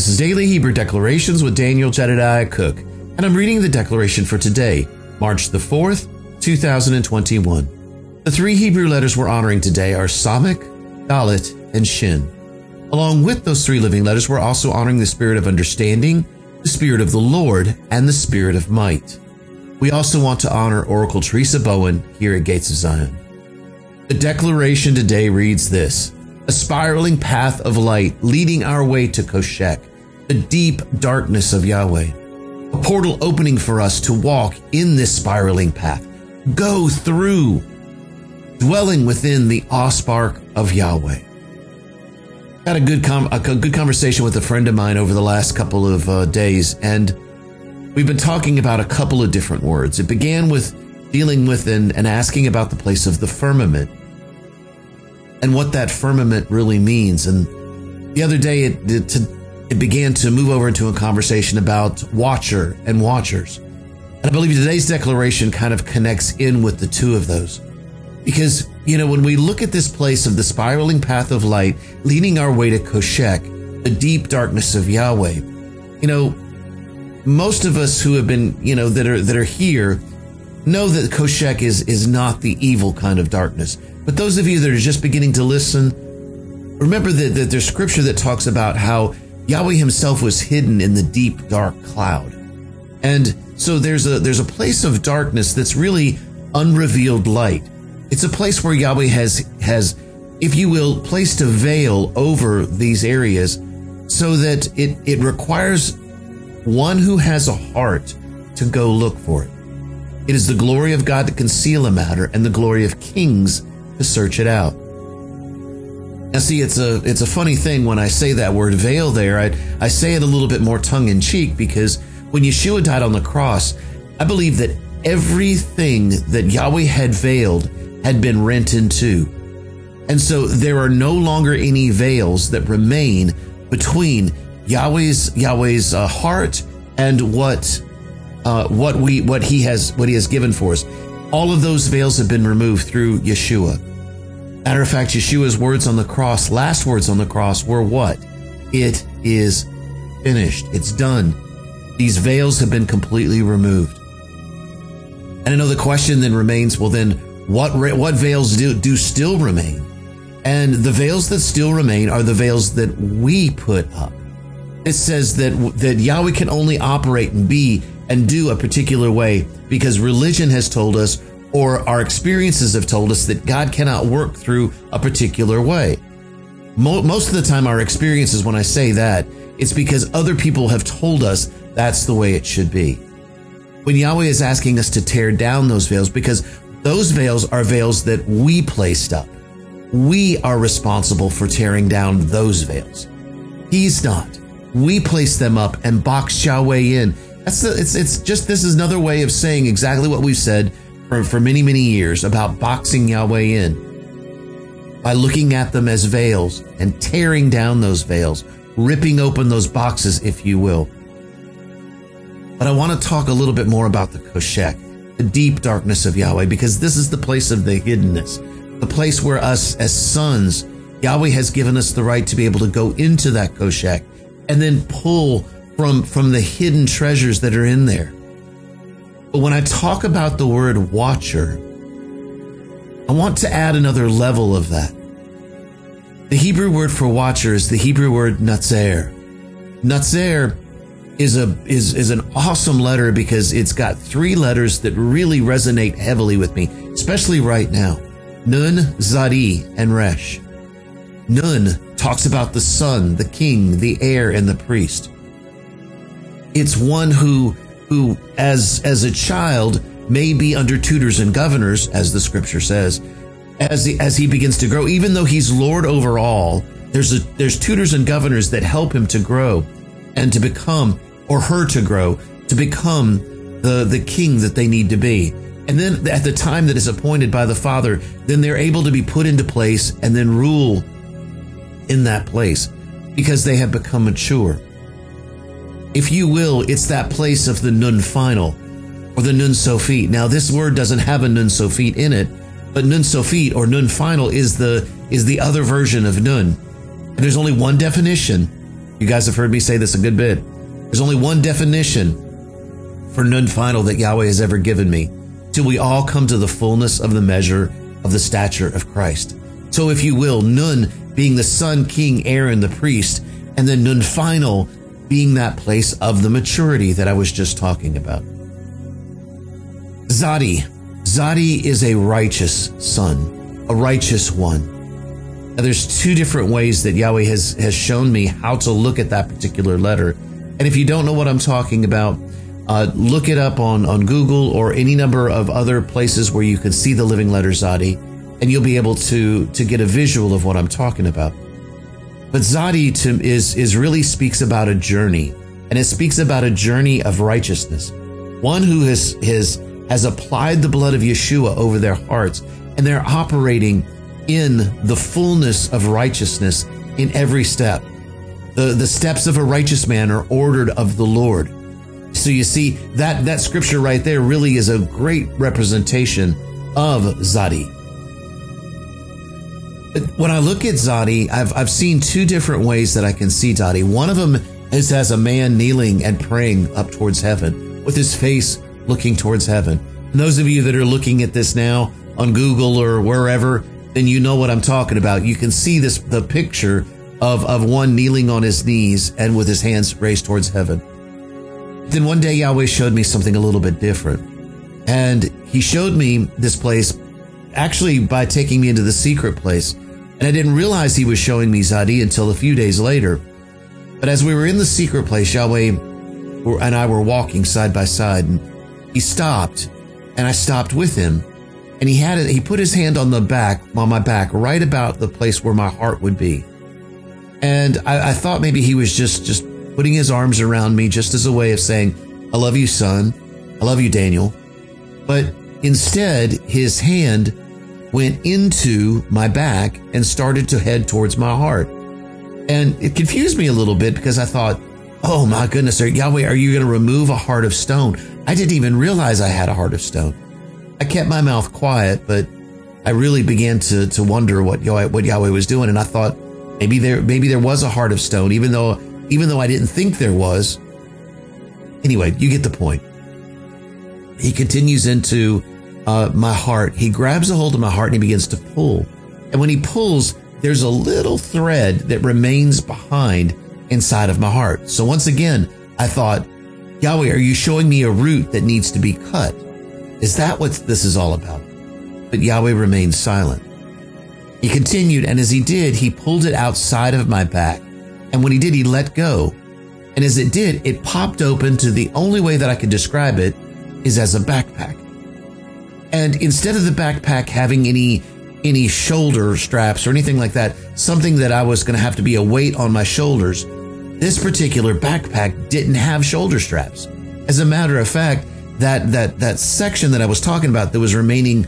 This is Daily Hebrew Declarations with Daniel Jedediah Cook, and I'm reading the declaration for today, March the 4th, 2021. The three Hebrew letters we're honoring today are Samech, Dalit, and Shin. Along with those three living letters, we're also honoring the spirit of understanding, the spirit of the Lord, and the spirit of might. We also want to honor Oracle Teresa Bowen here at Gates of Zion. The declaration today reads this a spiraling path of light leading our way to Koshek, the deep darkness of Yahweh. A portal opening for us to walk in this spiraling path, go through, dwelling within the spark of Yahweh. Had a good com- a good conversation with a friend of mine over the last couple of uh, days, and we've been talking about a couple of different words. It began with dealing with and, and asking about the place of the firmament and what that firmament really means. And the other day, it, it, it began to move over into a conversation about watcher and watchers. And I believe today's declaration kind of connects in with the two of those. Because, you know, when we look at this place of the spiraling path of light leading our way to Koshek, the deep darkness of Yahweh, you know, most of us who have been, you know, that are that are here know that Koshek is is not the evil kind of darkness. But those of you that are just beginning to listen, remember that, that there's scripture that talks about how Yahweh himself was hidden in the deep dark cloud. And so there's a there's a place of darkness that's really unrevealed light. It's a place where Yahweh has has if you will placed a veil over these areas so that it it requires one who has a heart to go look for it. It is the glory of God to conceal a matter and the glory of kings to search it out. Now, see, it's a it's a funny thing when I say that word veil there. I I say it a little bit more tongue in cheek because when Yeshua died on the cross, I believe that everything that Yahweh had veiled had been rent in two, and so there are no longer any veils that remain between Yahweh's Yahweh's uh, heart and what uh, what we what he has what he has given for us. All of those veils have been removed through Yeshua. Matter of fact, Yeshua's words on the cross, last words on the cross were what? It is finished. It's done. These veils have been completely removed. And I know the question then remains, well then, what, what veils do, do still remain? And the veils that still remain are the veils that we put up. It says that, that Yahweh can only operate and be and do a particular way because religion has told us or our experiences have told us that God cannot work through a particular way. Most of the time, our experiences, when I say that, it's because other people have told us that's the way it should be. When Yahweh is asking us to tear down those veils, because those veils are veils that we placed up. We are responsible for tearing down those veils. He's not. We placed them up and boxed Yahweh in. That's the, it's, it's just, this is another way of saying exactly what we've said for, for many, many years about boxing Yahweh in by looking at them as veils and tearing down those veils, ripping open those boxes, if you will. But I want to talk a little bit more about the Koshek, the deep darkness of Yahweh, because this is the place of the hiddenness, the place where us as sons, Yahweh has given us the right to be able to go into that Koshek and then pull from, from the hidden treasures that are in there. But when I talk about the word watcher, I want to add another level of that. The Hebrew word for watcher is the Hebrew word natzer. Natzer is a is is an awesome letter because it's got three letters that really resonate heavily with me, especially right now. Nun, Zadi, and Resh. Nun talks about the son, the king, the heir, and the priest. It's one who who, as, as a child, may be under tutors and governors, as the scripture says, as as he begins to grow, even though he's Lord over all, there's a, there's tutors and governors that help him to grow and to become, or her to grow, to become the, the king that they need to be. And then at the time that is appointed by the Father, then they're able to be put into place and then rule in that place because they have become mature. If you will, it's that place of the nun final or the nun sophit. Now, this word doesn't have a nun sophit in it, but nun sophit or nun final is the is the other version of nun. And there's only one definition, You guys have heard me say this a good bit. There's only one definition for nun final that Yahweh has ever given me till we all come to the fullness of the measure of the stature of Christ. So, if you will, Nun being the son, king, Aaron, the priest, and then Nun final being that place of the maturity that I was just talking about. Zadi. Zadi is a righteous son, a righteous one. Now, there's two different ways that Yahweh has, has shown me how to look at that particular letter. And if you don't know what I'm talking about, uh, look it up on, on Google or any number of other places where you can see the living letter Zadi, and you'll be able to, to get a visual of what I'm talking about. But Zadi to, is, is really speaks about a journey, and it speaks about a journey of righteousness. One who has, has, has applied the blood of Yeshua over their hearts, and they're operating in the fullness of righteousness in every step. The, the steps of a righteous man are ordered of the Lord. So you see that that scripture right there really is a great representation of Zadi. When I look at Zadi, I've I've seen two different ways that I can see Zadi. One of them is as a man kneeling and praying up towards heaven with his face looking towards heaven. And those of you that are looking at this now on Google or wherever, then you know what I'm talking about. You can see this the picture of, of one kneeling on his knees and with his hands raised towards heaven. Then one day Yahweh showed me something a little bit different. And he showed me this place actually by taking me into the secret place. And I didn't realize he was showing me Zadi until a few days later. But as we were in the secret place, Yahweh and I were walking side by side and he stopped and I stopped with him. And he had it, he put his hand on the back, on my back, right about the place where my heart would be. And I, I thought maybe he was just, just putting his arms around me just as a way of saying, I love you, son. I love you, Daniel. But instead, his hand went into my back and started to head towards my heart. And it confused me a little bit because I thought, oh my goodness, Yahweh, are you going to remove a heart of stone? I didn't even realize I had a heart of stone. I kept my mouth quiet, but I really began to, to wonder what Yahweh, what Yahweh was doing. And I thought maybe there, maybe there was a heart of stone, even though even though I didn't think there was. Anyway, you get the point. He continues into uh, my heart. He grabs a hold of my heart and he begins to pull. And when he pulls, there's a little thread that remains behind inside of my heart. So once again, I thought, Yahweh, are you showing me a root that needs to be cut? Is that what this is all about? But Yahweh remained silent. He continued, and as he did, he pulled it outside of my back and when he did, he let go. And as it did, it popped open to the only way that I could describe it is as a backpack. And instead of the backpack having any any shoulder straps or anything like that, something that I was going to have to be a weight on my shoulders, this particular backpack didn't have shoulder straps. As a matter of fact, that that that section that I was talking about that was remaining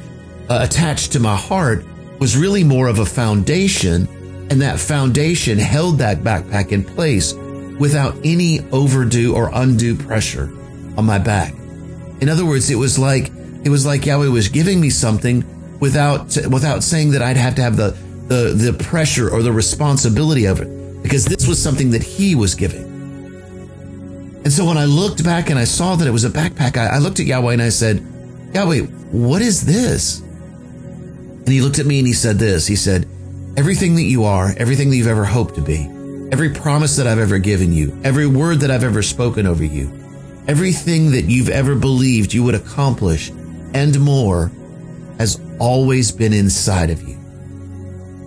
uh, attached to my heart was really more of a foundation and that foundation held that backpack in place without any overdue or undue pressure on my back. In other words, it was like it was like Yahweh was giving me something without without saying that I'd have to have the the the pressure or the responsibility of it because this was something that He was giving. And so when I looked back and I saw that it was a backpack, I, I looked at Yahweh and I said, Yahweh, what is this? And he looked at me and he said this. He said, Everything that you are, everything that you've ever hoped to be, every promise that I've ever given you, every word that I've ever spoken over you, everything that you've ever believed you would accomplish and more has always been inside of you.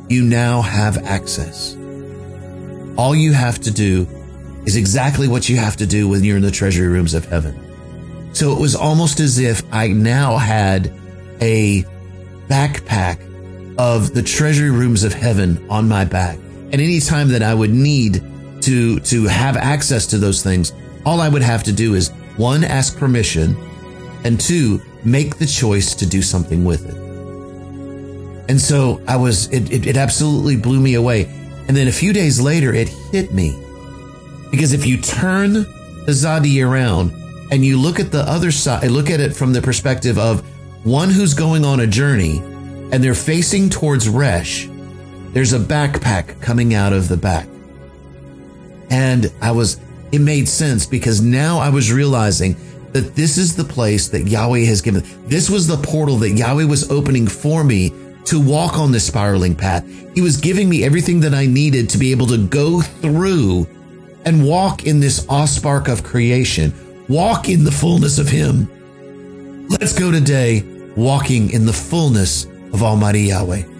You now have access. All you have to do is exactly what you have to do when you're in the treasury rooms of heaven. So it was almost as if I now had a backpack of the treasury rooms of heaven on my back. And any time that I would need to, to have access to those things, all I would have to do is one, ask permission, and two, make the choice to do something with it. And so I was, it, it, it absolutely blew me away. And then a few days later, it hit me. Because if you turn the Zadi around and you look at the other side, look at it from the perspective of one who's going on a journey and they're facing towards Resh, there's a backpack coming out of the back. And I was, it made sense because now I was realizing that this is the place that Yahweh has given. This was the portal that Yahweh was opening for me to walk on this spiraling path. He was giving me everything that I needed to be able to go through and walk in this spark of creation, walk in the fullness of Him. Let's go today walking in the fullness of Almighty Yahweh.